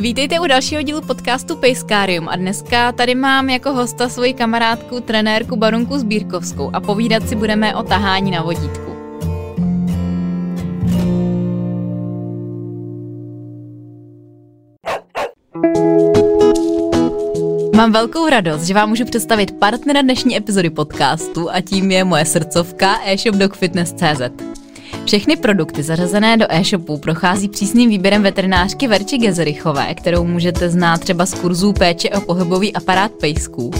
Vítejte u dalšího dílu podcastu Pejskárium a dneska tady mám jako hosta svoji kamarádku, trenérku Barunku Sbírkovskou a povídat si budeme o tahání na vodítku. Mám velkou radost, že vám můžu představit partnera dnešní epizody podcastu a tím je moje srdcovka e-shop dogfitness.cz. Všechny produkty zařazené do e-shopu prochází přísným výběrem veterinářky Verči Gezerichové, kterou můžete znát třeba z kurzů péče o pohybový aparát pejsků.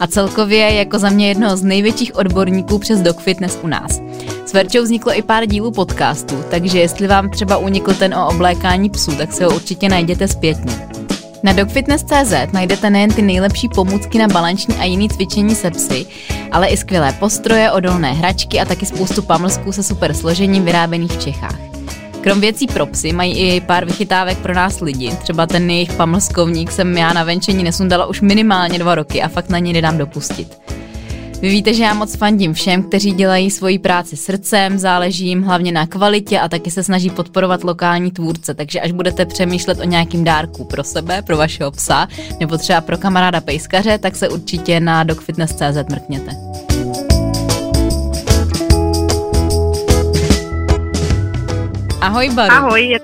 A celkově jako za mě jedno z největších odborníků přes dog fitness u nás. S Verčou vzniklo i pár dílů podcastu, takže jestli vám třeba unikl ten o oblékání psů, tak se ho určitě najděte zpětně. Na dogfitness.cz najdete nejen ty nejlepší pomůcky na balanční a jiný cvičení se psy, ale i skvělé postroje, odolné hračky a taky spoustu pamlsků se super složením vyráběných v Čechách. Krom věcí pro psy mají i pár vychytávek pro nás lidi. Třeba ten jejich pamlskovník jsem já na venčení nesundala už minimálně dva roky a fakt na ně nedám dopustit. Vy víte, že já moc fandím všem, kteří dělají svoji práci srdcem, záleží jim hlavně na kvalitě a taky se snaží podporovat lokální tvůrce, takže až budete přemýšlet o nějakým dárku pro sebe, pro vašeho psa, nebo třeba pro kamaráda pejskaře, tak se určitě na dogfitness.cz mrkněte. Ahoj, Baru. Ahoj,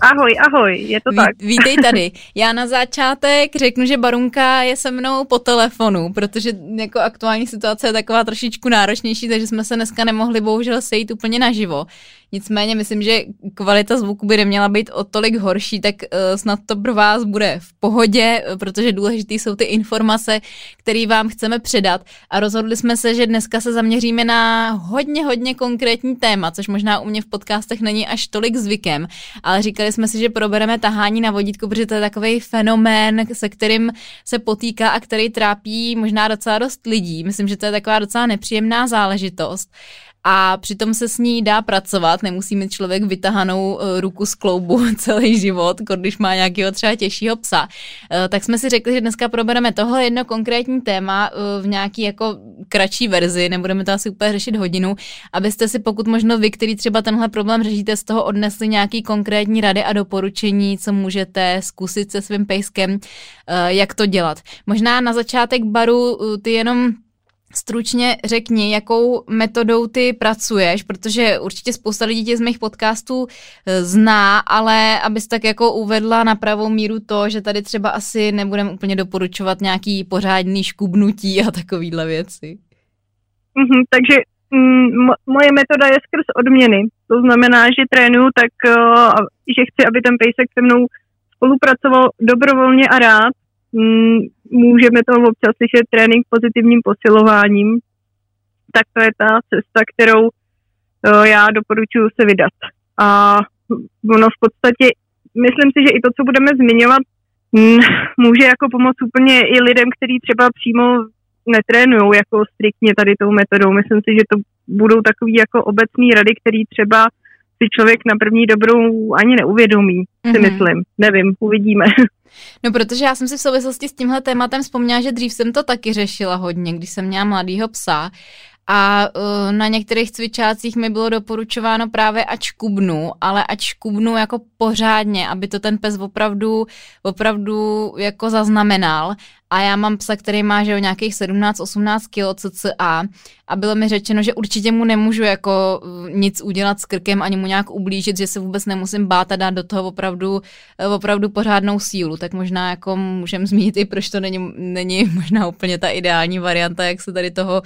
Ahoj, ahoj, je to Ví, tak. Vítej tady. Já na začátek řeknu, že Barunka je se mnou po telefonu, protože jako aktuální situace je taková trošičku náročnější, takže jsme se dneska nemohli bohužel sejít úplně naživo. Nicméně myslím, že kvalita zvuku by neměla být o tolik horší, tak uh, snad to pro vás bude v pohodě, eh, protože důležité jsou ty informace, které vám chceme předat. A rozhodli jsme se, že dneska se zaměříme na hodně, hodně konkrétní téma, což možná u mě v podcastech není až tolik zvykem, ale říkali jsme si, že probereme tahání na vodítku, protože to je takový fenomén, se kterým se potýká a který trápí možná docela dost lidí. Myslím, že to je taková docela nepříjemná záležitost a přitom se s ní dá pracovat, nemusí mít člověk vytahanou eh, ruku z kloubu celý život, když má nějakého třeba těžšího psa. Eh, tak jsme si řekli, že dneska probereme tohle jedno konkrétní téma eh, v nějaký jako kratší verzi, nebudeme to asi úplně řešit hodinu, abyste si pokud možno vy, který třeba tenhle problém řešíte, z toho odnesli nějaký konkrétní rady a doporučení, co můžete zkusit se svým pejskem, jak to dělat. Možná na začátek baru ty jenom Stručně řekni, jakou metodou ty pracuješ, protože určitě spousta lidí tě z mých podcastů eh, zná, ale abys tak jako uvedla na pravou míru to, že tady třeba asi nebudeme úplně doporučovat nějaký pořádný škubnutí a takovýhle věci. Mm-hmm, takže mm, moje metoda je skrz odměny. To znamená, že trénuju tak, uh, že chci, aby ten pejsek se mnou spolupracoval dobrovolně a rád, Mm, můžeme to občas slyšet trénink pozitivním posilováním, tak to je ta cesta, kterou eh, já doporučuji se vydat. A ono v podstatě, myslím si, že i to, co budeme zmiňovat, může jako pomoct úplně i lidem, kteří třeba přímo netrénují jako striktně tady tou metodou. Myslím si, že to budou takový jako obecný rady, který třeba si člověk na první dobrou ani neuvědomí, mm-hmm. si mhm. myslím. Nevím, uvidíme. No, protože já jsem si v souvislosti s tímhle tématem vzpomněla, že dřív jsem to taky řešila hodně, když jsem měla mladýho psa. A uh, na některých cvičácích mi bylo doporučováno právě ať škubnu, ale ať škubnu jako pořádně, aby to ten pes opravdu, opravdu jako zaznamenal a já mám psa, který má že o nějakých 17-18 kg cca a bylo mi řečeno, že určitě mu nemůžu jako uh, nic udělat s krkem ani mu nějak ublížit, že se vůbec nemusím bát a dát do toho opravdu, uh, opravdu pořádnou sílu, tak možná jako můžem zmínit i proč to není, není možná úplně ta ideální varianta, jak se tady toho,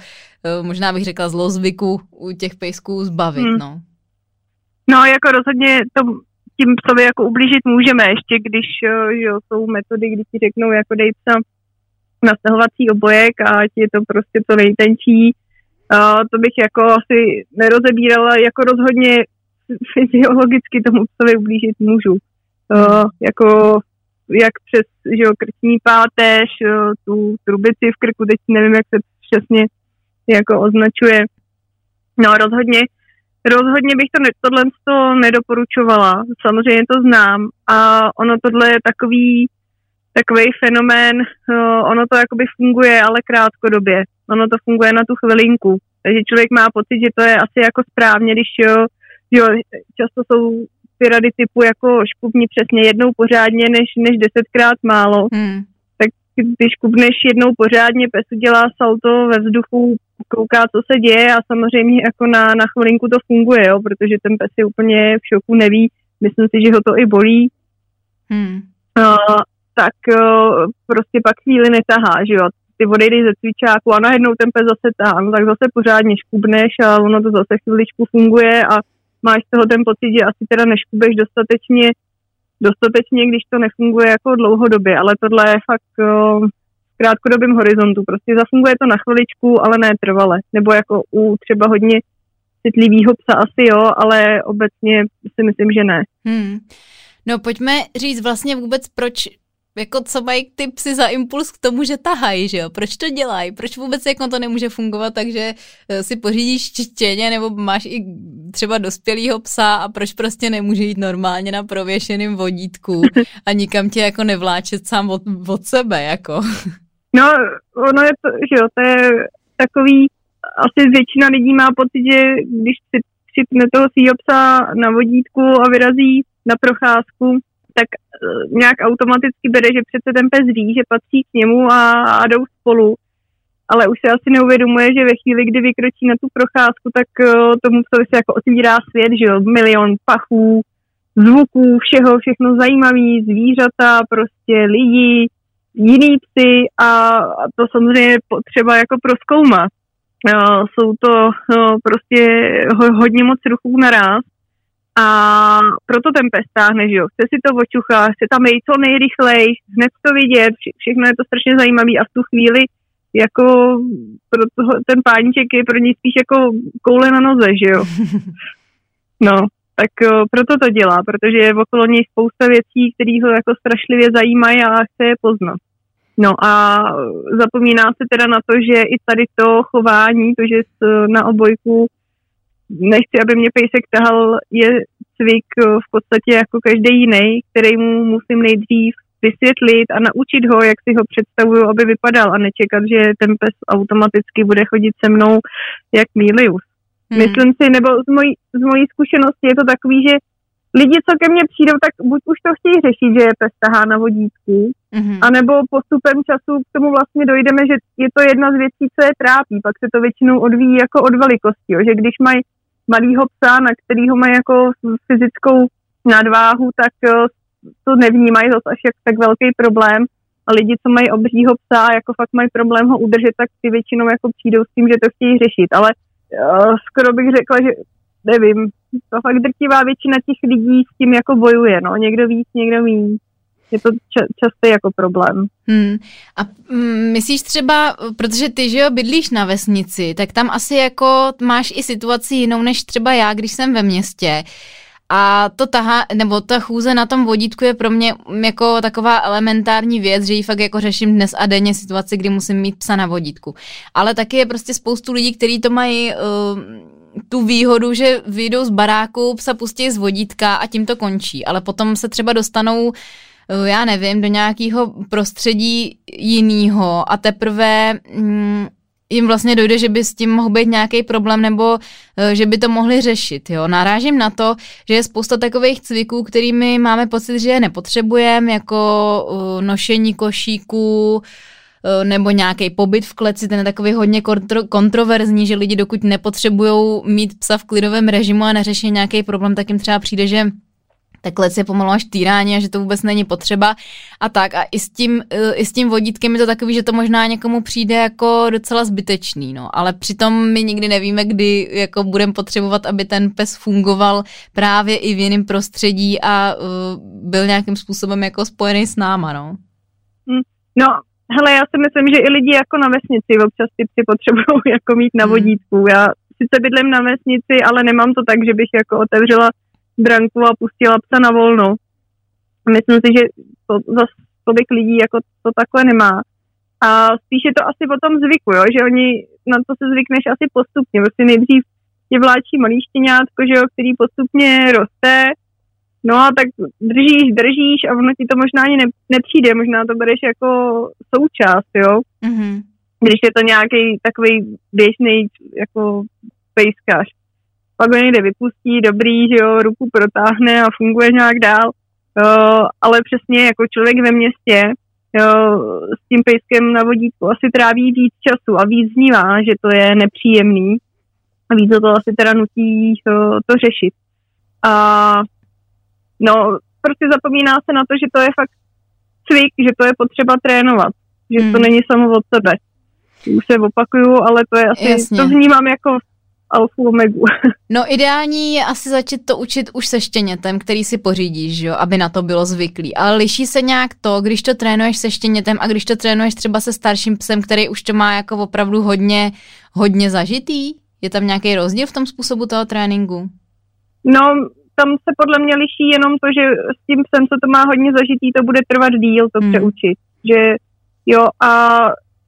uh, možná bych řekla zlozvyku u těch pejsků zbavit, hmm. no. No, jako rozhodně to tím psovi jako ublížit můžeme, ještě když jo, jsou metody, kdy ti řeknou, jako dej psa na stahovací obojek a ať je to prostě to nejtenčí. Uh, to bych jako asi nerozebírala, jako rozhodně fyziologicky tomu psovi ublížit můžu. Uh, jako jak přes že jo, krční páteř, tu trubici v krku, teď nevím, jak se přesně jako označuje. No rozhodně, rozhodně bych to ne, tohle to nedoporučovala. Samozřejmě to znám a ono tohle je takový takový fenomén, uh, ono to jakoby funguje, ale krátkodobě. Ono to funguje na tu chvilinku. Takže člověk má pocit, že to je asi jako správně, když jo, jo často jsou ty rady typu jako škubni přesně jednou pořádně, než, než desetkrát málo. Hmm. Tak když škubneš jednou pořádně, pes udělá salto ve vzduchu, kouká, co se děje a samozřejmě jako na, na chvilinku to funguje, jo, protože ten pes je úplně v šoku, neví, myslím si, že ho to i bolí. Hmm. Uh, tak uh, prostě pak chvíli netahá, že jo. Ty odejdeš ze cvičáku a najednou ten pes zase tahá, no tak zase pořádně škubneš a ono to zase chviličku funguje a máš z toho ten pocit, že asi teda neškubeš dostatečně, dostatečně, když to nefunguje jako dlouhodobě, ale tohle je fakt uh, v krátkodobém horizontu. Prostě zafunguje to na chviličku, ale ne trvale. Nebo jako u třeba hodně citlivého psa asi jo, ale obecně si myslím, že ne. Hmm. No pojďme říct vlastně vůbec, proč jako co mají ty psy za impuls k tomu, že tahají, že jo? Proč to dělají? Proč vůbec jako to nemůže fungovat tak, že eh, si pořídíš čtěně nebo máš i třeba dospělýho psa a proč prostě nemůže jít normálně na prověšeným vodítku a nikam tě jako nevláčet sám od, od sebe, jako? No, ono je to, že jo, to je takový, asi většina lidí má pocit, že když si připne toho svýho psa na vodítku a vyrazí na procházku, tak uh, nějak automaticky bere, že přece ten pes ví, že patří k němu a, a jdou spolu. Ale už se asi neuvědomuje, že ve chvíli, kdy vykročí na tu procházku, tak uh, tomu psovi se jako otvírá svět, že jo, milion pachů, zvuků, všeho, všechno zajímavý, zvířata, prostě lidi, jiný psy a, a to samozřejmě potřeba jako proskoumat. Uh, jsou to uh, prostě ho, hodně moc ruchů naraz a proto ten pes táhne, že jo. Chce si to očucha, chce tam jít co nejrychleji, hned to vidět, vše, všechno je to strašně zajímavé a v tu chvíli jako pro toho, ten páníček je pro něj spíš jako koule na noze, že jo. No, tak o, proto to dělá, protože je okolo něj spousta věcí, které ho jako strašlivě zajímají a chce je poznat. No a zapomíná se teda na to, že i tady to chování, to, že na obojku nechci, aby mě pejsek tahal, je cvik eh, v podstatě jako každý jiný, který mu musím nejdřív vysvětlit a naučit ho, jak si ho představuju, aby vypadal a nečekat, že ten pes automaticky bude chodit se mnou jak Milius. Hmm. Myslím si, nebo z mojí, z mojí zkušenosti je to takový, že lidi, co ke mně přijdou, tak buď už to chtějí řešit, že je pes tahá na vodítku, mm-hmm. anebo postupem času k tomu vlastně dojdeme, že je to jedna z věcí, co je trápí. Pak se to většinou odvíjí jako od velikosti, jo? že když mají malého psa, na kterého mají jako fyzickou nadváhu, tak to nevnímají zase až jak tak velký problém. A lidi, co mají obřího psa, jako fakt mají problém ho udržet, tak ty většinou jako přijdou s tím, že to chtějí řešit. Ale uh, skoro bych řekla, že nevím, to fakt drtivá většina těch lidí s tím jako bojuje, no. Někdo víc, někdo méně je to ča- častý jako problém. Hmm. A mm, myslíš třeba, protože ty, že jo, bydlíš na vesnici, tak tam asi jako máš i situaci jinou než třeba já, když jsem ve městě. A to taha, nebo ta chůze na tom vodítku je pro mě jako taková elementární věc, že ji fakt jako řeším dnes a denně situaci, kdy musím mít psa na vodítku. Ale taky je prostě spoustu lidí, kteří to mají uh, tu výhodu, že vyjdou z baráku, psa pustí z vodítka a tím to končí. Ale potom se třeba dostanou já nevím, do nějakého prostředí jiného a teprve mm, jim vlastně dojde, že by s tím mohl být nějaký problém nebo eh, že by to mohli řešit. Jo. Narážím na to, že je spousta takových cviků, kterými máme pocit, že je nepotřebujeme, jako uh, nošení košíků, nebo nějaký pobyt v kleci, ten je takový hodně kontro- kontroverzní, že lidi dokud nepotřebují mít psa v klidovém režimu a neřeší nějaký problém, tak jim třeba přijde, že takhle je pomalu až týrání a že to vůbec není potřeba a tak. A i s tím, eh, i s tím vodítkem je to takový, že to možná někomu přijde jako docela zbytečný, no. Ale přitom my nikdy nevíme, kdy jako budeme potřebovat, aby ten pes fungoval právě i v jiném prostředí a uh, byl nějakým způsobem jako spojený s náma, no. Hm, no, hele, já si myslím, že i lidi jako na vesnici občas ty psy potřebují jako mít na hm. vodítku. Já sice bydlím na vesnici, ale nemám to tak, že bych jako otevřela branku a pustila psa na volno. Myslím si, že to zase tolik lidí jako to takhle nemá. A spíš je to asi o tom zvyku, jo? že oni na to se zvykneš asi postupně. Prostě nejdřív tě vláčí malý štěňátko, že jo, který postupně roste, no a tak držíš, držíš a ono ti to možná ani ne, nepřijde, možná to bereš jako součást, jo. Mm-hmm. Když je to nějaký takový běžný jako pejskař. Pak ho někde vypustí, dobrý, že jo, ruku protáhne a funguje nějak dál. Uh, ale přesně jako člověk ve městě jo, s tím pejskem na vodítku asi tráví víc času a víc vnívá, že to je nepříjemný a víc to asi teda nutí to, to řešit. A no, prostě zapomíná se na to, že to je fakt cvik, že to je potřeba trénovat, že hmm. to není samo od sebe. Už se opakuju, ale to je asi, Jasně. to vnímám jako alfu omegu. No ideální je asi začít to učit už se štěnětem, který si pořídíš, jo, aby na to bylo zvyklý. Ale liší se nějak to, když to trénuješ se štěnětem a když to trénuješ třeba se starším psem, který už to má jako opravdu hodně, hodně zažitý? Je tam nějaký rozdíl v tom způsobu toho tréninku? No, tam se podle mě liší jenom to, že s tím psem, co to má hodně zažitý, to bude trvat díl to hmm. přeučit. Že jo, a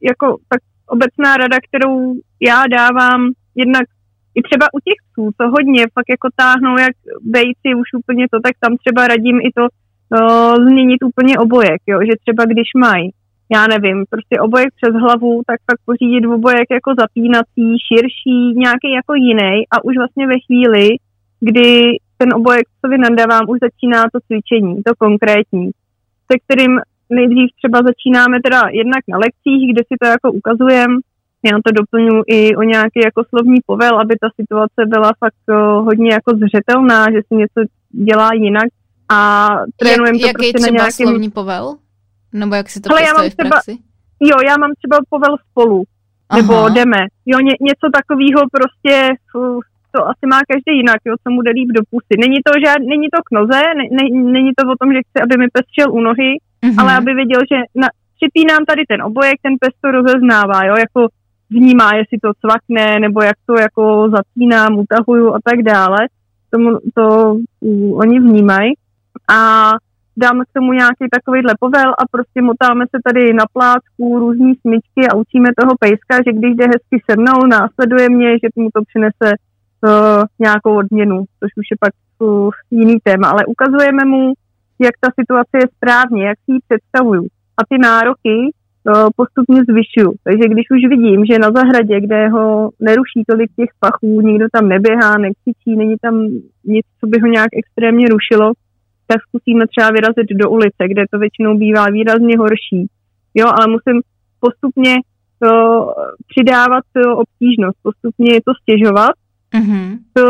jako tak obecná rada, kterou já dávám, jednak i třeba u těch psů, co hodně pak jako táhnou jak bejci už úplně to, tak tam třeba radím i to uh, změnit úplně obojek, jo? že třeba když mají, já nevím, prostě obojek přes hlavu, tak pak pořídit obojek jako zapínací, širší, nějaký jako jiný a už vlastně ve chvíli, kdy ten obojek, co vy nadávám, už začíná to cvičení, to konkrétní, se kterým nejdřív třeba začínáme teda jednak na lekcích, kde si to jako ukazujeme, já to doplňu i o nějaký jako slovní povel, aby ta situace byla fakt uh, hodně jako zřetelná, že si něco dělá jinak a trénujeme to prostě na nějakém... slovní povel? Nebo jak si to Hele, já mám v třeba, praxi? Jo, já mám třeba povel spolu, Aha. nebo jdeme. Jo, ně, něco takového prostě, to asi má každý jinak, jo, co mu jde líp do pusy. Není to, že, není to k noze, ne, ne, není to o tom, že chci, aby mi pes šel u nohy, mm-hmm. ale aby věděl, že na, připínám tady ten obojek, ten pes to rozeznává, jo, jako vnímá, jestli to cvakne, nebo jak to jako zapínám, utahuju a tak dále. Tomu, to uh, oni vnímají. A dáme k tomu nějaký takovýhle povel a prostě motáme se tady na plátku různý smyčky a učíme toho pejska, že když jde hezky se mnou, následuje mě, že mu to přinese uh, nějakou odměnu, což už je pak uh, jiný téma, ale ukazujeme mu, jak ta situace je správně, jak si ji představuju. A ty nároky postupně zvyšuju. Takže když už vidím, že na zahradě, kde ho neruší tolik těch pachů, nikdo tam neběhá, nekřičí, není tam nic, co by ho nějak extrémně rušilo, tak zkusíme třeba vyrazit do ulice, kde to většinou bývá výrazně horší. Jo, ale musím postupně to přidávat to obtížnost, postupně to stěžovat mm-hmm. to,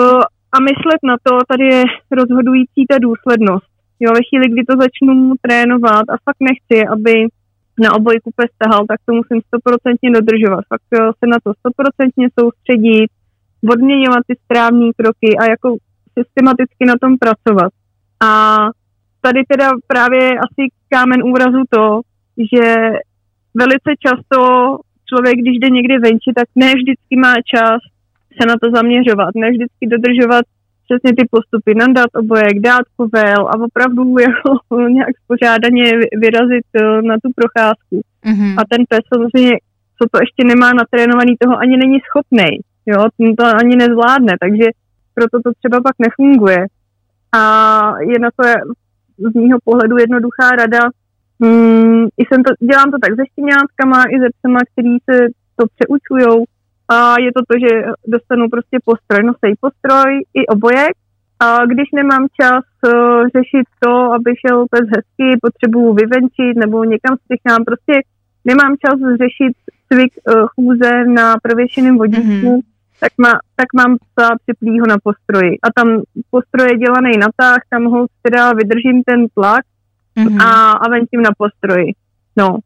a myslet na to, tady je rozhodující ta důslednost. Jo, ve chvíli, kdy to začnu trénovat a fakt nechci, aby na obojku pes tahal, tak to musím stoprocentně dodržovat. Fakt se na to stoprocentně soustředit, odměňovat ty správné kroky a jako systematicky na tom pracovat. A tady teda právě asi kámen úrazu to, že velice často člověk, když jde někdy venči, tak ne vždycky má čas se na to zaměřovat, ne vždycky dodržovat přesně ty postupy, nandat obojek, dát povel a opravdu jako nějak spořádaně vyrazit eh, na tu procházku. Mm-hmm. A ten pes samozřejmě, co to ještě nemá natrénovaný, toho ani není schopný. Jo, tím to ani nezvládne, takže proto to třeba pak nefunguje. A je na to z mýho pohledu jednoduchá rada. I jsem to, dělám to tak se štěňátkama, i se psema, který se to přeučujou, a je to to, že dostanu prostě postroj, nosej postroj i obojek. A když nemám čas uh, řešit to, aby šel pes hezky, potřebuju vyvenčit nebo někam spěchám, prostě nemám čas řešit cvik uh, chůze na prověšeném vodítku, mm-hmm. tak, má, tak mám psa připlýho na postroji. A tam postroj je dělaný na tah, tam ho teda vydržím ten tlak mm-hmm. a, a venčím na postroji. No,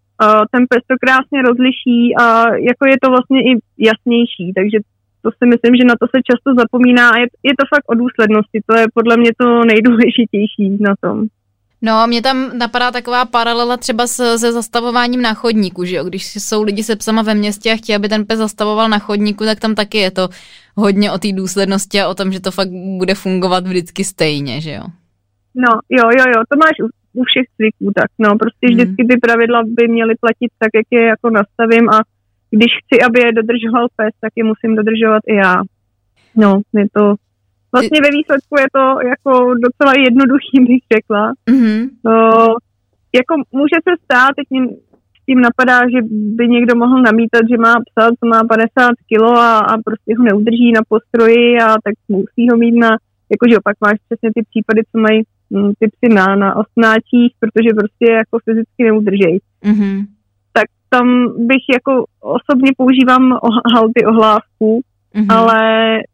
ten pes to krásně rozliší a jako je to vlastně i jasnější, takže to si myslím, že na to se často zapomíná a je, je to fakt o důslednosti, to je podle mě to nejdůležitější na tom. No, mě tam napadá taková paralela třeba se, se zastavováním na chodníku, že jo? Když jsou lidi se psama ve městě a chtějí, aby ten pes zastavoval na chodníku, tak tam taky je to hodně o té důslednosti a o tom, že to fakt bude fungovat vždycky stejně, že jo? No, jo, jo, jo, to máš u všech cviků tak, no, prostě hmm. vždycky ty pravidla by měly platit tak, jak je jako nastavím a když chci, aby je dodržoval pes, tak je musím dodržovat i já. No, je to, vlastně ve výsledku je to jako docela jednoduchý, bych řekla. Mm-hmm. No, jako může se stát, teď tím napadá, že by někdo mohl namítat, že má psa, co má 50 kilo a, a prostě ho neudrží na postroji a tak musí ho mít na, jakože opak máš přesně ty případy, co mají mm, ty psy na, na osnáčích, protože prostě jako fyzicky neudržej. Mm-hmm. Tak tam bych jako osobně používám halty ohlávku, mm-hmm. ale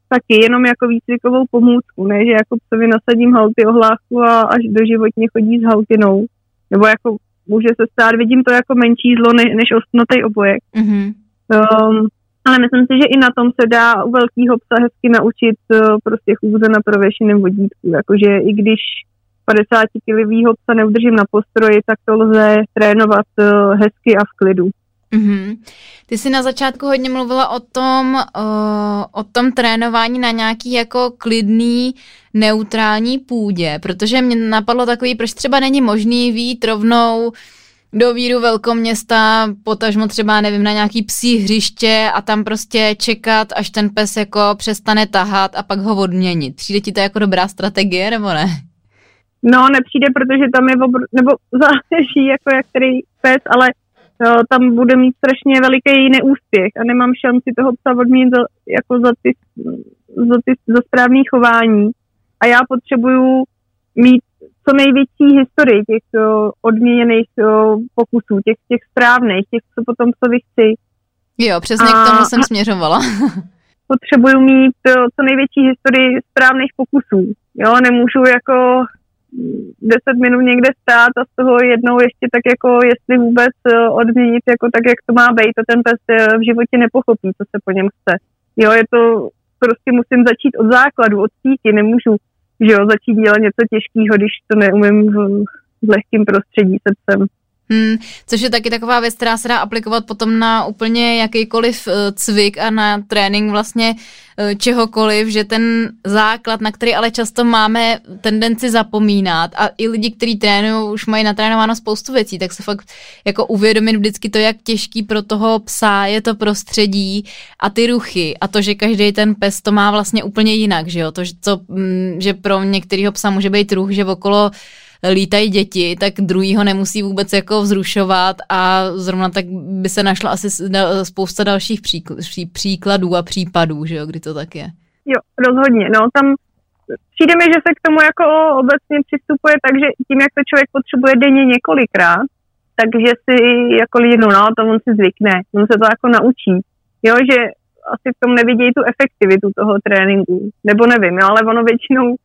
taky jenom jako výcvikovou pomůcku, ne, že jako psovi nasadím halty ohlávku a až do životně chodí s haltinou. Nebo jako může se stát, vidím to jako menší zlo ne, než ostnatý obojek. Mm-hmm. Um, ale myslím si, že i na tom se dá u velkého psa hezky naučit uh, prostě chůze na prověšeném vodítku. Jakože i když 50 kilivýho psa neudržím na postroji, tak to lze trénovat uh, hezky a v klidu. Mm-hmm. Ty jsi na začátku hodně mluvila o tom, uh, o tom trénování na nějaký jako klidný, neutrální půdě, protože mě napadlo takový, proč třeba není možný vít rovnou do víru velkoměsta, potažmo třeba, nevím, na nějaký psí hřiště a tam prostě čekat, až ten pes jako přestane tahat a pak ho odměnit. Přijde ti to jako dobrá strategie, nebo ne? No, nepřijde, protože tam je, obr- nebo záleží jako jak který pes, ale jo, tam bude mít strašně veliký neúspěch a nemám šanci toho psa odmít za, jako za, ty, za, ty, za správný chování. A já potřebuju mít co největší historii těch o, odměněných o, pokusů, těch, těch správných, těch, co potom co vy chci. Jo, přesně a, k tomu jsem směřovala. potřebuju mít o, co největší historii správných pokusů. Jo, nemůžu jako 10 minut někde stát a z toho jednou ještě tak jako jestli vůbec eh, odměnit jako tak, jak to má být a ten pes eh, v životě nepochopí, co se po něm chce. Jo, je to, prostě musím začít od základu, od síti, nemůžu že jo, začít dělat něco těžkého, když to neumím v, v lehkém prostředí se psem. Hmm, což je taky taková věc, která se dá aplikovat potom na úplně jakýkoliv uh, cvik a na trénink vlastně uh, čehokoliv, že ten základ, na který ale často máme tendenci zapomínat a i lidi, kteří trénují, už mají natrénováno spoustu věcí, tak se fakt jako uvědomit vždycky to, jak těžký pro toho psa je to prostředí a ty ruchy a to, že každý ten pes to má vlastně úplně jinak, že jo, to, že, to, mm, že pro některého psa může být ruch, že okolo lítají děti, tak druhý ho nemusí vůbec jako vzrušovat a zrovna tak by se našla asi spousta dalších příkladů a případů, že jo, kdy to tak je. Jo, rozhodně. No, tam přijde mi, že se k tomu jako obecně přistupuje tak, že tím, jak to člověk potřebuje denně několikrát, takže si jako lidi, no, no, to on si zvykne, on se to jako naučí. Jo, že asi v tom nevidějí tu efektivitu toho tréninku, nebo nevím, ale ono většinou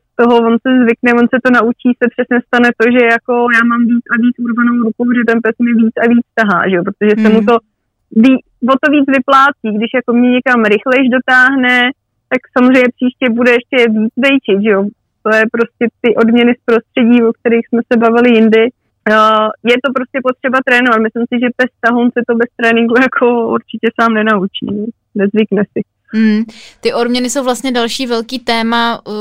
z toho on se zvykne, on se to naučí, se přesně stane to, že jako já mám víc a víc urvanou ruku, že ten pes mi víc a víc tahá, že jo? protože mm. se mu hmm. to ví, o to víc vyplácí, když jako mě někam rychlejš dotáhne, tak samozřejmě příště bude ještě víc vejčit, že jo. To je prostě ty odměny z prostředí, o kterých jsme se bavili jindy. Uh, je to prostě potřeba trénovat. Myslím si, že pes tahon se to bez tréninku jako určitě sám nenaučí. Nezvykne si. Mm, ty odměny jsou vlastně další velký téma, uh,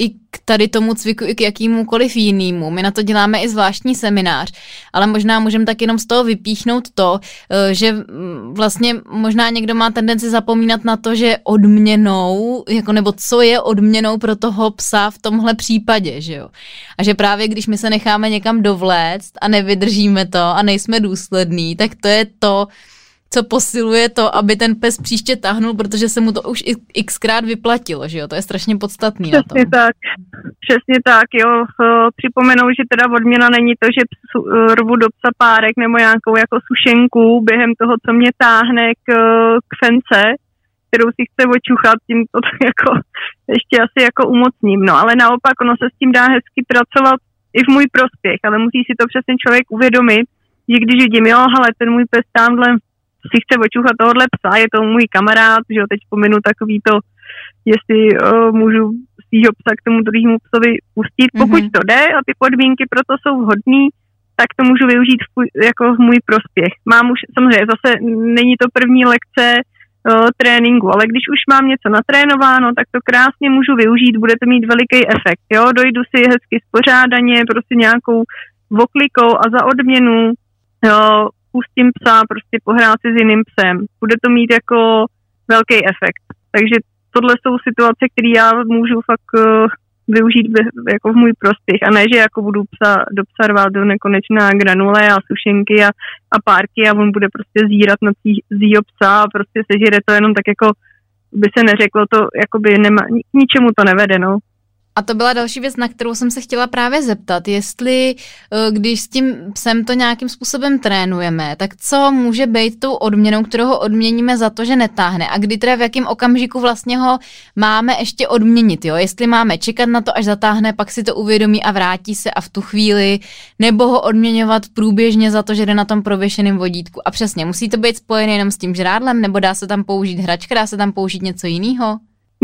i k tady tomu cviku, i k jakýmukoliv jinému. My na to děláme i zvláštní seminář, ale možná můžeme tak jenom z toho vypíchnout to, eh, že mm, vlastně možná někdo má tendenci zapomínat na to, že odměnou, jako nebo co je odměnou pro toho psa v tomhle případě, že jo. A že právě když my se necháme někam dovléct a nevydržíme to a nejsme důslední, tak to je to, co posiluje to, aby ten pes příště tahnul, protože se mu to už xkrát vyplatilo, že jo? To je strašně podstatný Přesně na tom. tak, přesně tak, jo. Připomenu, že teda odměna není to, že psu, rvu do psa párek nebo nějakou jako sušenku během toho, co mě táhne k, k fence, kterou si chce očuchat, tím to jako ještě asi jako umocním. No ale naopak, ono se s tím dá hezky pracovat i v můj prospěch, ale musí si to přesně člověk uvědomit, že když vidím, jo, ale ten můj pes tamhle si chce očuchat tohohle psa, je to můj kamarád, že jo, teď pominu takový to, jestli uh, můžu svýho psa k tomu druhému psovi pustit. Mm-hmm. Pokud to jde a ty podmínky pro to jsou vhodné, tak to můžu využít v, jako v můj prospěch. Mám už, samozřejmě zase není to první lekce uh, tréninku, ale když už mám něco natrénováno, tak to krásně můžu využít, bude to mít veliký efekt. Jo? Dojdu si hezky spořádaně, prostě nějakou voklikou a za odměnu jo, pustím psa prostě pohrát si s jiným psem. Bude to mít jako velký efekt. Takže tohle jsou situace, které já můžu fakt uh, využít v, jako v můj prospěch a ne, že jako budu psa, do psa rvát do nekonečná granule a sušenky a, a párky a on bude prostě zírat na zího psa a prostě sežere to jenom tak jako by se neřeklo, to jakoby nema, ničemu to nevede, no. A to byla další věc, na kterou jsem se chtěla právě zeptat, jestli eh, když s tím psem to nějakým způsobem trénujeme, tak co může být tou odměnou, kterou ho odměníme za to, že netáhne a kdy teda v jakém okamžiku vlastně ho máme ještě odměnit, jo? Jestli máme čekat na to, až zatáhne, pak si to uvědomí a vrátí se a v tu chvíli, nebo ho odměňovat průběžně za to, že jde na tom prověšeném vodítku. A přesně, musí to být spojené jenom s tím žrádlem, nebo dá se tam použít hračka, dá se tam použít něco jiného?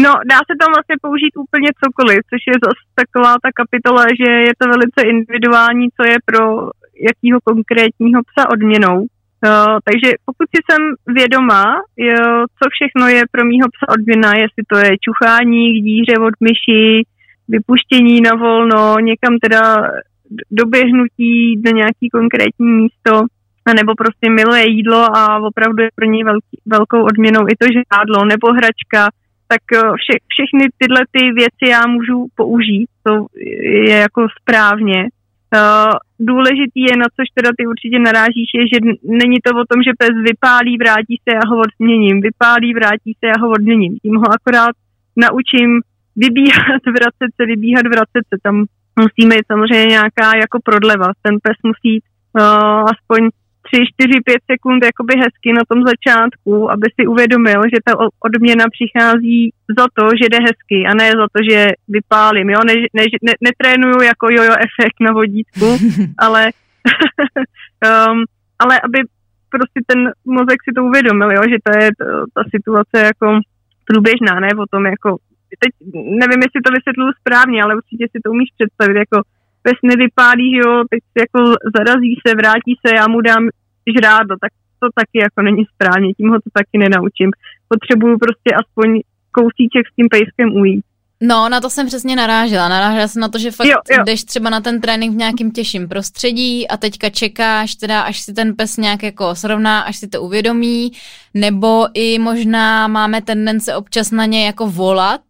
No, dá se tam vlastně použít úplně cokoliv, což je zase taková ta kapitola, že je to velice individuální, co je pro jakýho konkrétního psa odměnou. Uh, takže pokud si jsem vědomá, jo, co všechno je pro mýho psa odměna, jestli to je čuchání k díře od myši, vypuštění na volno, někam teda doběhnutí do nějaký konkrétní místo, nebo prostě miluje jídlo a opravdu je pro něj velký, velkou odměnou i to žádlo, nebo hračka, tak eh, vše, všechny tyhle ty věci já můžu použít, to je jako správně. Uh, důležitý je, na což teda ty určitě narážíš, je, že není to o tom, že pes vypálí, vrátí se, já ho odměním, vypálí, vrátí se, já ho odměním. Tím ho akorát naučím vybíhat, vracet se, vybíhat, vracet se. Tam musí mít samozřejmě nějaká jako prodleva. Ten pes musí uh, aspoň 3, 4, 5 sekund jakoby hezky na tom začátku, aby si uvědomil, že ta odměna přichází za to, že jde hezky a ne za to, že vypálím. Jo? Ne, ne, ne, netrénuju jako jojo efekt na vodítku, ale, um, ale aby prostě ten mozek si to uvědomil, jo? že to je to, ta situace jako průběžná, ne o tom jako teď nevím, jestli to vysvětluju správně, ale určitě si to umíš představit, jako pes nevypálí, že jo, si jako zarazí se, vrátí se, já mu dám žrádlo, tak to taky jako není správně, tím ho to taky nenaučím. Potřebuju prostě aspoň kousíček s tím pejskem ujít. No, na to jsem přesně narážela. Narážela jsem na to, že fakt jo, jo. jdeš třeba na ten trénink v nějakým těžším prostředí a teďka čekáš teda, až si ten pes nějak jako srovná, až si to uvědomí, nebo i možná máme tendence občas na ně jako volat,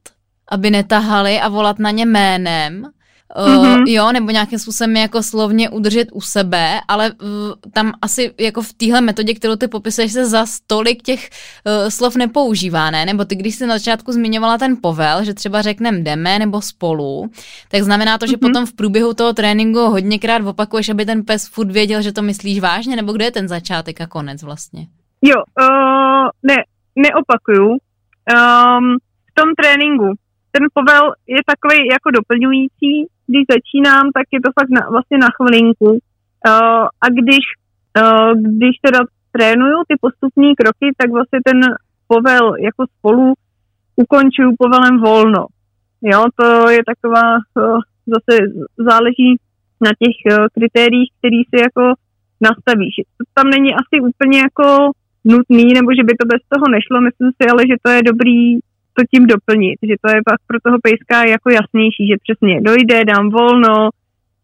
aby netahali a volat na ně jménem mm-hmm. jo, nebo nějakým způsobem jako slovně udržet u sebe, ale uh, tam asi jako v téhle metodě, kterou ty popisuješ, se za stolik těch uh, slov nepoužívá, ne? Nebo ty, když jsi na začátku zmiňovala ten povel, že třeba řekneme jdeme nebo spolu, tak znamená to, že mm-hmm. potom v průběhu toho tréninku hodněkrát opakuješ, aby ten pes furt věděl, že to myslíš vážně, nebo kde je ten začátek a konec vlastně? Jo, uh, ne, neopakuju. Um, v tom tréninku ten povel je takový jako doplňující, když začínám, tak je to fakt na, vlastně na chvilinku. Uh, a když, uh, když teda trénuju ty postupné kroky, tak vlastně ten povel jako spolu ukončuju povelem volno. Jo, to je taková, uh, zase záleží na těch uh, kritériích, který si jako nastavíš. To tam není asi úplně jako nutný, nebo že by to bez toho nešlo, myslím si, ale že to je dobrý to tím doplnit, že to je pak pro toho pejska jako jasnější, že přesně dojde, dám volno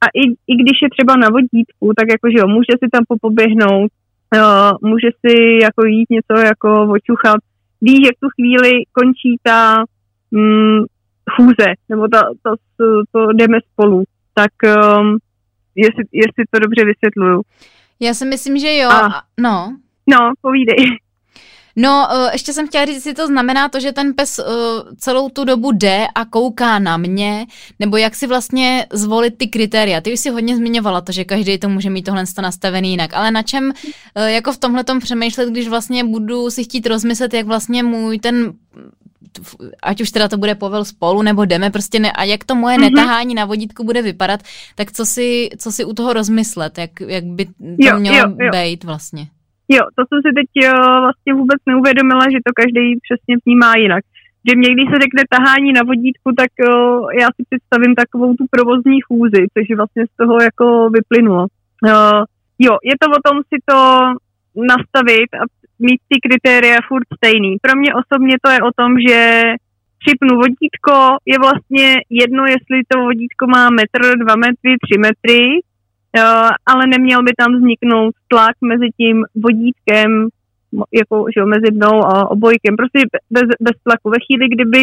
a i, i když je třeba na vodítku, tak jako, že jo, může si tam popoběhnout, uh, může si jako jít něco jako očuchat, ví, že v tu chvíli končí ta mm, chůze, nebo ta, ta, to, to jdeme spolu, tak um, jestli, jestli to dobře vysvětluju. Já si myslím, že jo. A, no. No, povídej. No, uh, ještě jsem chtěla říct, jestli to znamená to, že ten pes uh, celou tu dobu jde a kouká na mě, nebo jak si vlastně zvolit ty kritéria. Ty už si hodně zmiňovala to, že každý to může mít tohle nastavený jinak, ale na čem uh, jako v tomhle přemýšlet, když vlastně budu si chtít rozmyslet, jak vlastně můj ten ať už teda to bude povel spolu, nebo jdeme prostě, ne, a jak to moje mm-hmm. netahání na vodítku bude vypadat, tak co si, co si u toho rozmyslet, jak, jak by to jo, mělo jo, jo. být vlastně. Jo, to jsem si teď jo, vlastně vůbec neuvědomila, že to každý přesně vnímá jinak. Že mě, když se řekne tahání na vodítku, tak jo, já si představím takovou tu provozní chůzi, což vlastně z toho jako vyplynulo. Jo, jo, je to o tom si to nastavit a mít ty kritéria furt stejný. Pro mě osobně to je o tom, že připnu vodítko, je vlastně jedno, jestli to vodítko má metr, dva metry, tři metry, ale neměl by tam vzniknout tlak mezi tím vodítkem, jako že jo, mezi mnou a obojkem, prostě bez, bez tlaku. Ve chvíli, kdyby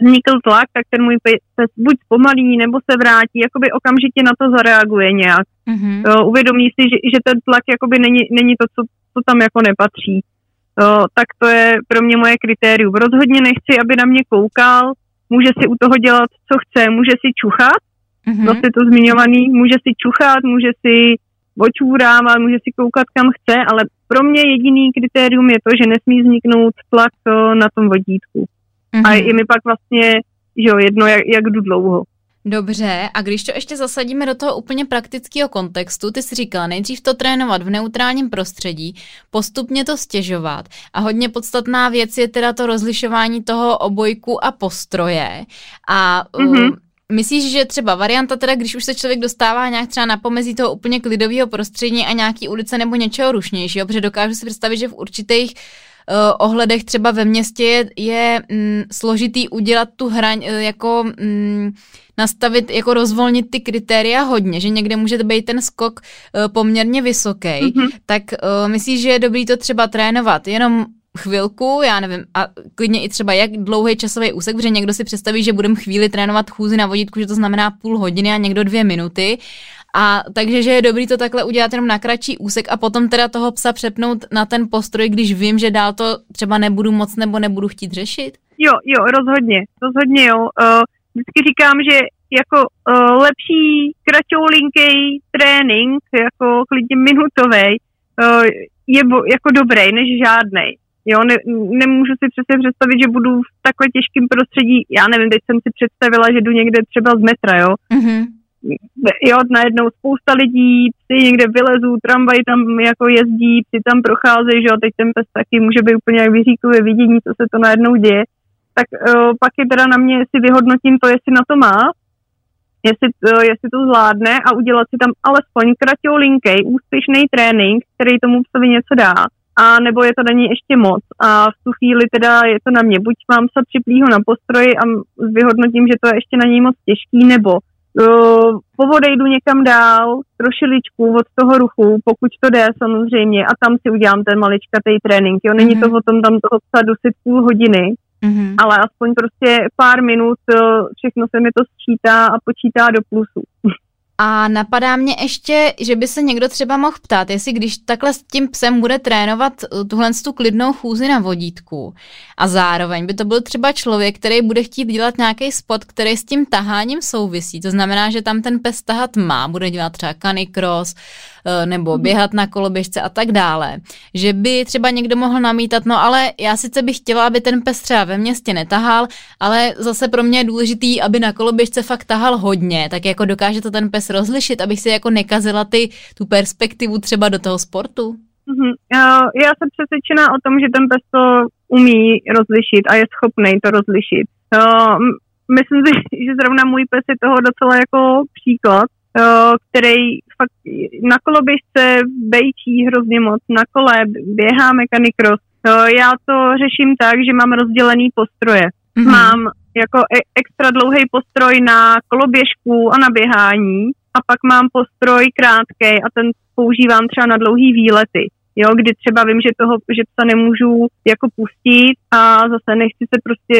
vznikl tlak, tak ten můj pes buď zpomalí, nebo se vrátí, jakoby okamžitě na to zareaguje nějak. Mm-hmm. uvědomí si, že, že ten tlak jakoby není, není to, co, co tam jako nepatří. Uh, tak to je pro mě moje kritérium. Rozhodně nechci, aby na mě koukal, může si u toho dělat, co chce, může si čuchat, mm-hmm. zase to zmiňovaný, může si čuchat, může si očůrávat, může si koukat kam chce, ale pro mě jediný kritérium je to, že nesmí vzniknout tlak uh, na tom vodítku. Mm-hmm. A je mi pak vlastně že jo, jedno, jak, jak jdu dlouho. Dobře, a když to ještě zasadíme do toho úplně praktického kontextu, ty jsi říkala nejdřív to trénovat v neutrálním prostředí, postupně to stěžovat a hodně podstatná věc je teda to rozlišování toho obojku a postroje a mm-hmm. Myslíš, že třeba varianta teda, když už se člověk dostává nějak třeba na pomezí toho úplně klidového prostředí a nějaký ulice nebo něčeho rušnějšího, protože dokážu si představit, že v určitých uh, ohledech třeba ve městě je, je mm, složitý udělat tu hraň, uh, jako mm, nastavit, jako rozvolnit ty kritéria hodně, že někde může být ten skok uh, poměrně vysoký, mm-hmm. tak uh, myslíš, že je dobrý to třeba trénovat jenom chvilku, já nevím, a klidně i třeba jak dlouhý časový úsek, protože někdo si představí, že budeme chvíli trénovat chůzi na vodítku, že to znamená půl hodiny a někdo dvě minuty. A takže, že je dobrý to takhle udělat jenom na kratší úsek a potom teda toho psa přepnout na ten postroj, když vím, že dál to třeba nebudu moc nebo nebudu chtít řešit? Jo, jo, rozhodně, rozhodně jo. Uh, vždycky říkám, že jako uh, lepší kraťoulinký trénink, jako klidně minutový, uh, je bo, jako dobrý než žádný. Jo, ne, nemůžu si přesně představit, že budu v takhle těžkém prostředí, já nevím, teď jsem si představila, že jdu někde třeba z metra, jo. Mm-hmm. Jo, najednou spousta lidí, psi někde vylezou, tramvaj tam jako jezdí, psi tam procházejí, že jo, teď ten pes taky může být úplně jak vyříkuje vidění, co se to najednou děje. Tak uh, pak je teda na mě, jestli vyhodnotím to, jestli na to má, jestli, uh, jestli to zvládne a udělat si tam alespoň kratiolinkej, úspěšný trénink, který tomu psovi něco dá a nebo je to není ještě moc. A v tu chvíli teda je to na mě. Buď mám se připlýho na postroji a vyhodnotím, že to je ještě na něj moc těžký, nebo uh, povodejdu někam dál, trošiličku od toho ruchu, pokud to jde samozřejmě, a tam si udělám ten maličkatý trénink. Jo? Není mm-hmm. to o tom tam toho psa dusit půl hodiny, mm-hmm. ale aspoň prostě pár minut, všechno se mi to sčítá a počítá do plusu. A napadá mě ještě, že by se někdo třeba mohl ptát, jestli když takhle s tím psem bude trénovat uh, tuhle tu klidnou chůzi na vodítku a zároveň by to byl třeba člověk, který bude chtít dělat nějaký spot, který s tím taháním souvisí. To znamená, že tam ten pes tahat má, bude dělat třeba canicross, Eh, nebo mhm. běhat na koloběžce a tak dále. Že by třeba někdo mohl namítat, no ale já sice bych chtěla, aby ten pes třeba ve městě netahal, ale zase pro mě je důležitý, aby na koloběžce fakt tahal hodně, tak jako dokáže to ten pes rozlišit, abych si jako nekazila ty, tu perspektivu třeba do toho sportu? Mm-hmm. Já jsem přesvědčená o tom, že ten pes to umí rozlišit a je schopný to rozlišit. Myslím si, že zrovna můj pes je toho docela jako příklad, který fakt na koloběžce bejčí hrozně moc, na kole běháme canicross. Já to řeším tak, že mám rozdělený postroje. Mm-hmm. Mám jako e- extra dlouhý postroj na koloběžku a na běhání a pak mám postroj krátký a ten používám třeba na dlouhý výlety. Jo, kdy třeba vím, že toho, že to nemůžu jako pustit a zase nechci se prostě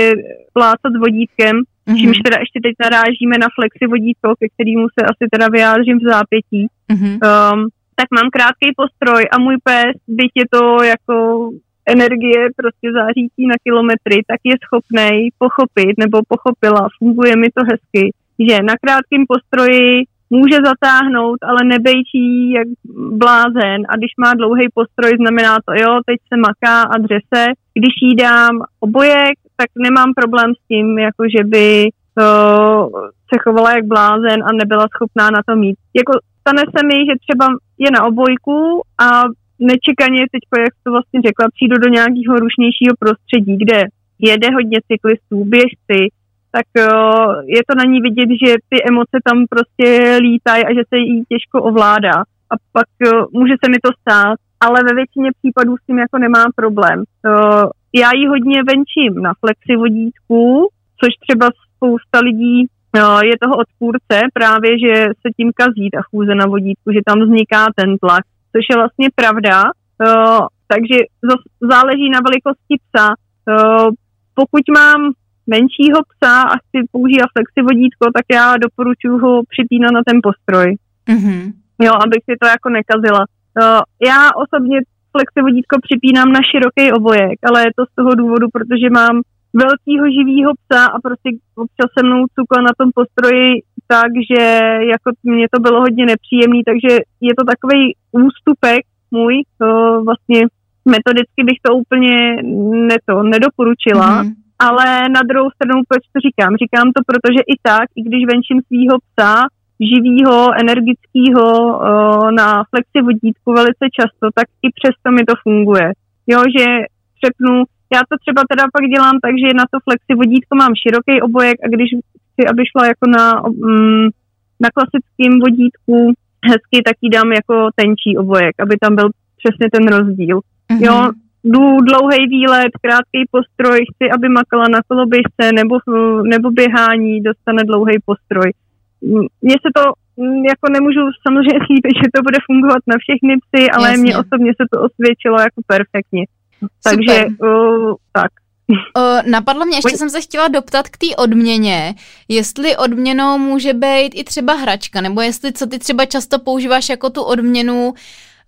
plácat s vodítkem, mm-hmm. čímž teda ještě teď narážíme na flexi vodítko, ke kterému se asi teda vyjádřím v zápětí. Mm-hmm. Um, tak mám krátký postroj a můj pes, byť je to jako energie prostě zářící na kilometry, tak je schopný pochopit nebo pochopila, funguje mi to hezky, že na krátkém postroji může zatáhnout, ale nebejčí jak blázen a když má dlouhý postroj, znamená to, jo, teď se maká a dře se. Když jí dám obojek, tak nemám problém s tím, jako že by uh, se chovala jak blázen a nebyla schopná na to mít. Jako stane se mi, že třeba je na obojku a nečekaně teď, jak to vlastně řekla, přijdu do nějakého rušnějšího prostředí, kde jede hodně cyklistů, běžci, tak uh, je to na ní vidět, že ty emoce tam prostě lítají a že se jí těžko ovládá. A pak uh, může se mi to stát, ale ve většině případů s tím jako nemám problém. Uh, já ji hodně venčím na flexi vodítku, což třeba spousta lidí je toho odpůrce právě, že se tím kazí ta chůze na vodítku, že tam vzniká ten tlak, což je vlastně pravda. Takže záleží na velikosti psa. Pokud mám menšího psa a chci používat flexivodítko, tak já doporučuji ho připínat na ten postroj. Mm-hmm. Jo, abych si to jako nekazila. Uh, já osobně flexivodítko připínám na široký obojek, ale je to z toho důvodu, protože mám velkýho živýho psa a prostě občas se mnou cukla na tom postroji tak, že jako mě to bylo hodně nepříjemný, takže je to takový ústupek můj, to vlastně metodicky bych to úplně ne to, nedoporučila, mm-hmm. Ale na druhou stranu, proč to říkám? Říkám to, protože i tak, i když venčím svýho psa, živýho, energického na flexi vodítku velice často, tak i přesto mi to funguje. Jo, že přepnu, já to třeba teda pak dělám tak, že na to flexi vodítko mám široký obojek a když chci, aby šla jako na, um, na klasickém vodítku hezky, tak ji dám jako tenčí obojek, aby tam byl přesně ten rozdíl. Mm-hmm. Jo, jdu dlouhý výlet, krátký postroj, chci, aby makala na koloběžce nebo, nebo běhání, dostane dlouhý postroj. Mně se to jako nemůžu samozřejmě slíbit, že to bude fungovat na všechny psy, ale mně osobně se to osvědčilo jako perfektně. Takže uh, tak. O, napadlo mě, ještě jsem se chtěla doptat k té odměně, jestli odměnou může být i třeba hračka, nebo jestli co ty třeba často používáš jako tu odměnu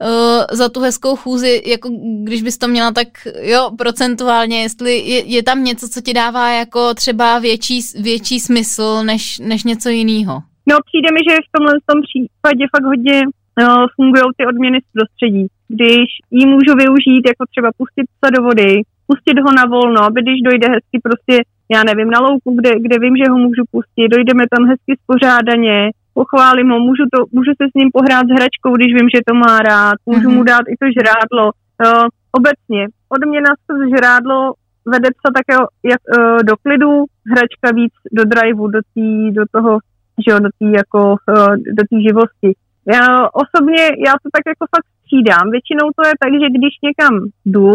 uh, za tu hezkou chůzi, jako když bys to měla tak, jo, procentuálně, jestli je, je tam něco, co ti dává jako třeba větší, větší smysl než, než něco jiného? No přijde mi, že v tomhle tom případě fakt hodně uh, fungují ty odměny z prostředí. Když ji můžu využít, jako třeba pustit psa do vody, pustit ho na volno, aby když dojde hezky prostě, já nevím, na louku, kde, kde vím, že ho můžu pustit, dojdeme tam hezky spořádaně, pochválím ho, můžu, to, můžu se s ním pohrát s hračkou, když vím, že to má rád, můžu mm-hmm. mu dát i to žrádlo. Uh, obecně, odměna to žrádlo vede psa také jak, uh, do klidu, hračka víc do driveu, do, tý, do toho, že jo, do té jako, uh, do tý živosti. Já osobně, já to tak jako fakt střídám. Většinou to je tak, že když někam jdu,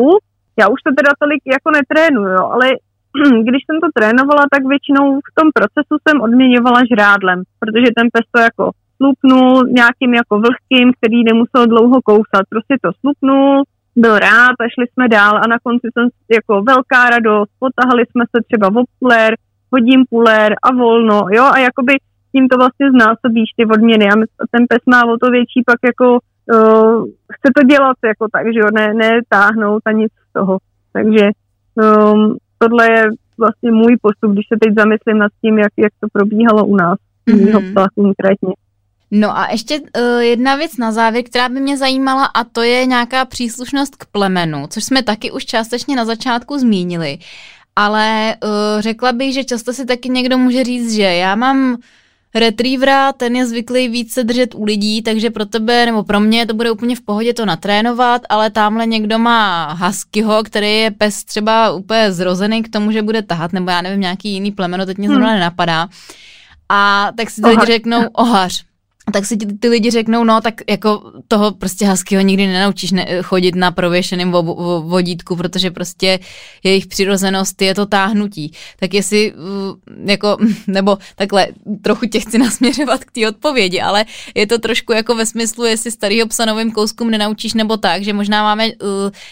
já už to teda tolik jako netrénuju, ale když jsem to trénovala, tak většinou v tom procesu jsem odměňovala žrádlem, protože ten pes to jako slupnul nějakým jako vlhkým, který nemusel dlouho kousat. Prostě to slupnul, byl rád a šli jsme dál a na konci jsem jako velká radost, potahali jsme se třeba v puler, hodím puler a volno, jo, a jakoby tím to vlastně znásobíš ty odměny a ten pes má o to větší pak jako uh, chce to dělat jako tak, že jo, ne, ne táhnout a nic z toho. Takže um, tohle je vlastně můj postup, když se teď zamyslím nad tím, jak, jak to probíhalo u nás, mm-hmm. konkrétně. No a ještě uh, jedna věc na závěr, která by mě zajímala a to je nějaká příslušnost k plemenu, což jsme taky už částečně na začátku zmínili. Ale uh, řekla bych, že často si taky někdo může říct, že já mám retrievera, ten je zvyklý více držet u lidí, takže pro tebe nebo pro mě to bude úplně v pohodě to natrénovat, ale tamhle někdo má huskyho, který je pes třeba úplně zrozený k tomu, že bude tahat, nebo já nevím, nějaký jiný plemeno, teď mě zrovna hmm. nenapadá. A tak si teď řeknou ohař tak si ty, ty lidi řeknou, no tak jako toho prostě huskyho nikdy nenaučíš ne, chodit na prověšeném vo, vo, vodítku, protože prostě jejich přirozenost je to táhnutí. Tak jestli jako, nebo takhle, trochu tě chci nasměřovat k té odpovědi, ale je to trošku jako ve smyslu, jestli starýho psa novým kouskům nenaučíš nebo tak, že možná máme uh,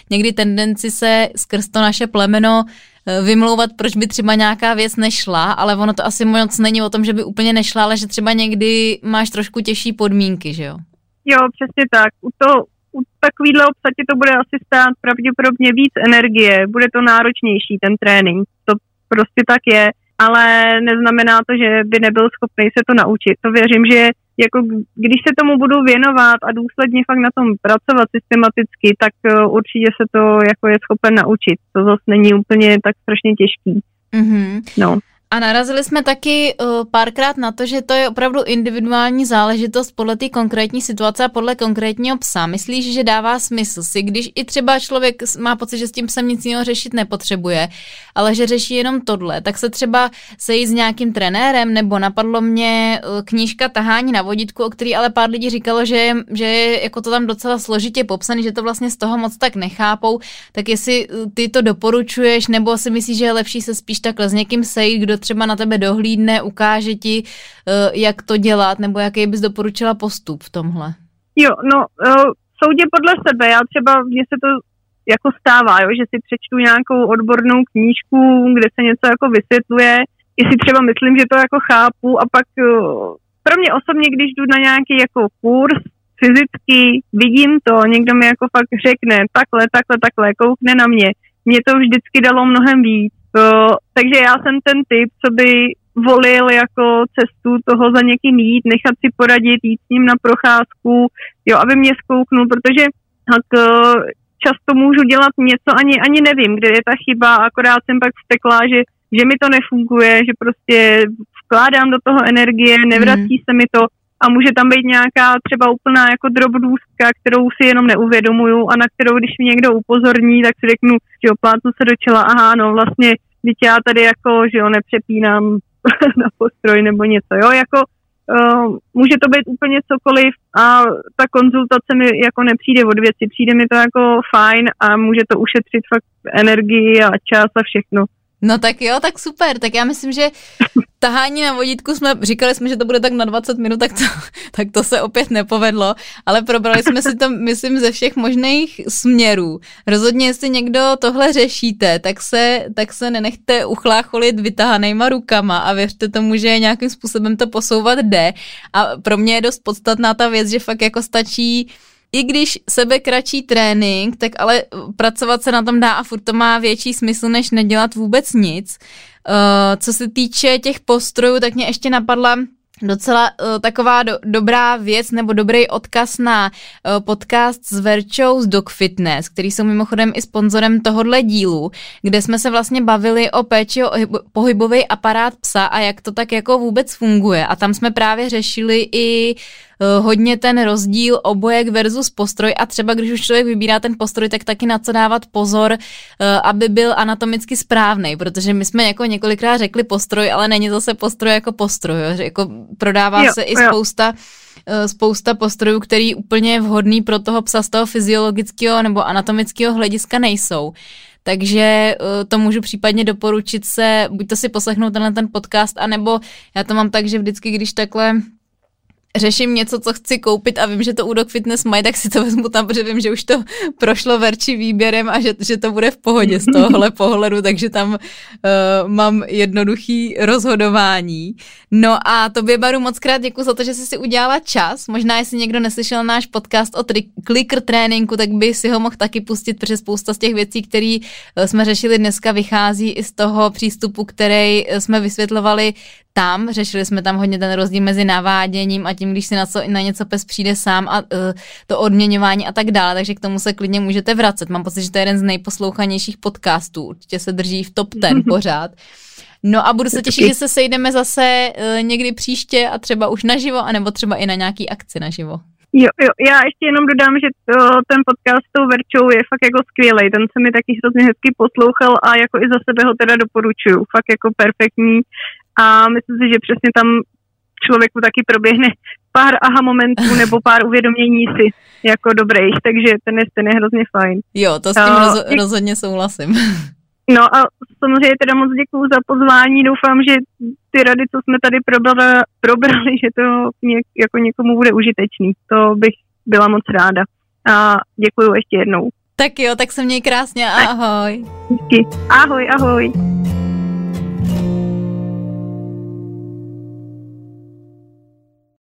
někdy tendenci se skrz to naše plemeno Eh, vymlouvat, proč by třeba nějaká věc nešla, ale ono to asi moc není o tom, že by úplně nešla, ale že třeba někdy máš trošku těžší podmínky, že jo? Jo, přesně tak. U, to, u takovýhle obsadě to bude asi stát pravděpodobně víc energie, bude to náročnější ten trénink, to prostě tak je, ale neznamená to, že by nebyl schopný se to naučit. To věřím, že jako když se tomu budu věnovat a důsledně fakt na tom pracovat systematicky, tak uh, určitě se to jako je schopen naučit. To zase není úplně tak strašně těžký. Mm-hmm. No. A narazili jsme taky uh, párkrát na to, že to je opravdu individuální záležitost podle té konkrétní situace a podle konkrétního psa. Myslíš, že dává smysl si, když i třeba člověk má pocit, že s tím psem nic jiného řešit nepotřebuje, ale že řeší jenom tohle, tak se třeba sejít s nějakým trenérem, nebo napadlo mě uh, knížka Tahání na vodítku, o který ale pár lidí říkalo, že, že je jako to tam docela složitě popsaný, že to vlastně z toho moc tak nechápou, tak jestli uh, ty to doporučuješ, nebo si myslíš, že je lepší se spíš takhle s někým sejít, kdo třeba na tebe dohlídne, ukáže ti, eh, jak to dělat, nebo jaký bys doporučila postup v tomhle? Jo, no, eh, soudě podle sebe. Já třeba, mně se to jako stává, jo, že si přečtu nějakou odbornou knížku, kde se něco jako vysvětluje, jestli třeba myslím, že to jako chápu a pak pro mě osobně, když jdu na nějaký jako kurz fyzicky, vidím to, někdo mi jako fakt řekne takhle, takhle, takhle, koukne na mě, mě to vždycky dalo mnohem víc. Takže já jsem ten typ, co by volil jako cestu toho za někým jít, nechat si poradit, jít s ním na procházku, jo, aby mě zkouknul, protože tak, často můžu dělat něco, ani, ani nevím, kde je ta chyba, akorát jsem pak vstekla, že, že mi to nefunguje, že prostě vkládám do toho energie, nevrací mm. se mi to a může tam být nějaká třeba úplná jako drobnůstka, kterou si jenom neuvědomuju a na kterou, když mi někdo upozorní, tak si řeknu, že oplácu se do čela, aha, no vlastně, teď já tady jako, že jo, nepřepínám na postroj nebo něco, jo, jako Uh, může to být úplně cokoliv a ta konzultace mi jako nepřijde od věci, přijde mi to jako fajn a může to ušetřit fakt energii a čas a všechno. No tak jo, tak super. Tak já myslím, že tahání na vodítku jsme, říkali jsme, že to bude tak na 20 minut, tak to, tak to se opět nepovedlo, ale probrali jsme si to, myslím, ze všech možných směrů. Rozhodně, jestli někdo tohle řešíte, tak se, tak se nenechte uchlácholit vytahanýma rukama a věřte tomu, že nějakým způsobem to posouvat jde. A pro mě je dost podstatná ta věc, že fakt jako stačí i když sebe kratší trénink, tak ale pracovat se na tom dá a furt to má větší smysl, než nedělat vůbec nic. Uh, co se týče těch postrojů, tak mě ještě napadla docela uh, taková do, dobrá věc nebo dobrý odkaz na uh, podcast s Verčou z Dog Fitness, který jsou mimochodem i sponzorem tohohle dílu, kde jsme se vlastně bavili o péči o pohybový aparát psa a jak to tak jako vůbec funguje. A tam jsme právě řešili i Eh, hodně ten rozdíl obojek versus postroj a třeba když už člověk vybírá ten postroj, tak taky na co dávat pozor, eh, aby byl anatomicky správný, protože my jsme jako několikrát řekli postroj, ale není zase postroj jako postroj, jo? že jako prodává jo, se i jo. spousta eh, spousta postrojů, který úplně vhodný pro toho psa z toho fyziologického nebo anatomického hlediska nejsou. Takže to můžu případně doporučit se, buď to si poslechnout tenhle ten podcast, anebo já to mám tak, že vždycky, když takhle řeším něco, co chci koupit a vím, že to u Dog Fitness mají, tak si to vezmu tam, protože vím, že už to prošlo verči výběrem a že, že to bude v pohodě z tohohle pohledu, takže tam uh, mám jednoduchý rozhodování. No a tobě, Baru, moc krát děkuji za to, že jsi si udělala čas. Možná, jestli někdo neslyšel náš podcast o tri- clicker tréninku, tak by si ho mohl taky pustit, protože spousta z těch věcí, které uh, jsme řešili dneska, vychází i z toho přístupu, který uh, jsme vysvětlovali tam, řešili jsme tam hodně ten rozdíl mezi naváděním a tím, když si na, co, na něco pes přijde sám a uh, to odměňování a tak dále, takže k tomu se klidně můžete vracet. Mám pocit, že to je jeden z nejposlouchanějších podcastů, určitě se drží v top ten pořád. No a budu se těšit, že se sejdeme zase uh, někdy příště a třeba už naživo, anebo třeba i na nějaký akci naživo. Jo, jo, já ještě jenom dodám, že to, ten podcast s tou Verčou je fakt jako skvělý. Ten se mi taky hrozně hezky poslouchal a jako i za sebe ho teda doporučuju. Fakt jako perfektní a myslím si, že přesně tam člověku taky proběhne pár aha momentů nebo pár uvědomění si jako dobrých, takže ten je, ten je hrozně fajn. Jo, to s tím uh, roz, rozhodně souhlasím. No a samozřejmě teda moc děkuju za pozvání, doufám, že ty rady, co jsme tady probrali, probrali že to něk, jako někomu bude užitečný. To bych byla moc ráda. A děkuju ještě jednou. Tak jo, tak se měj krásně, ahoj. Díky. Ahoj, ahoj.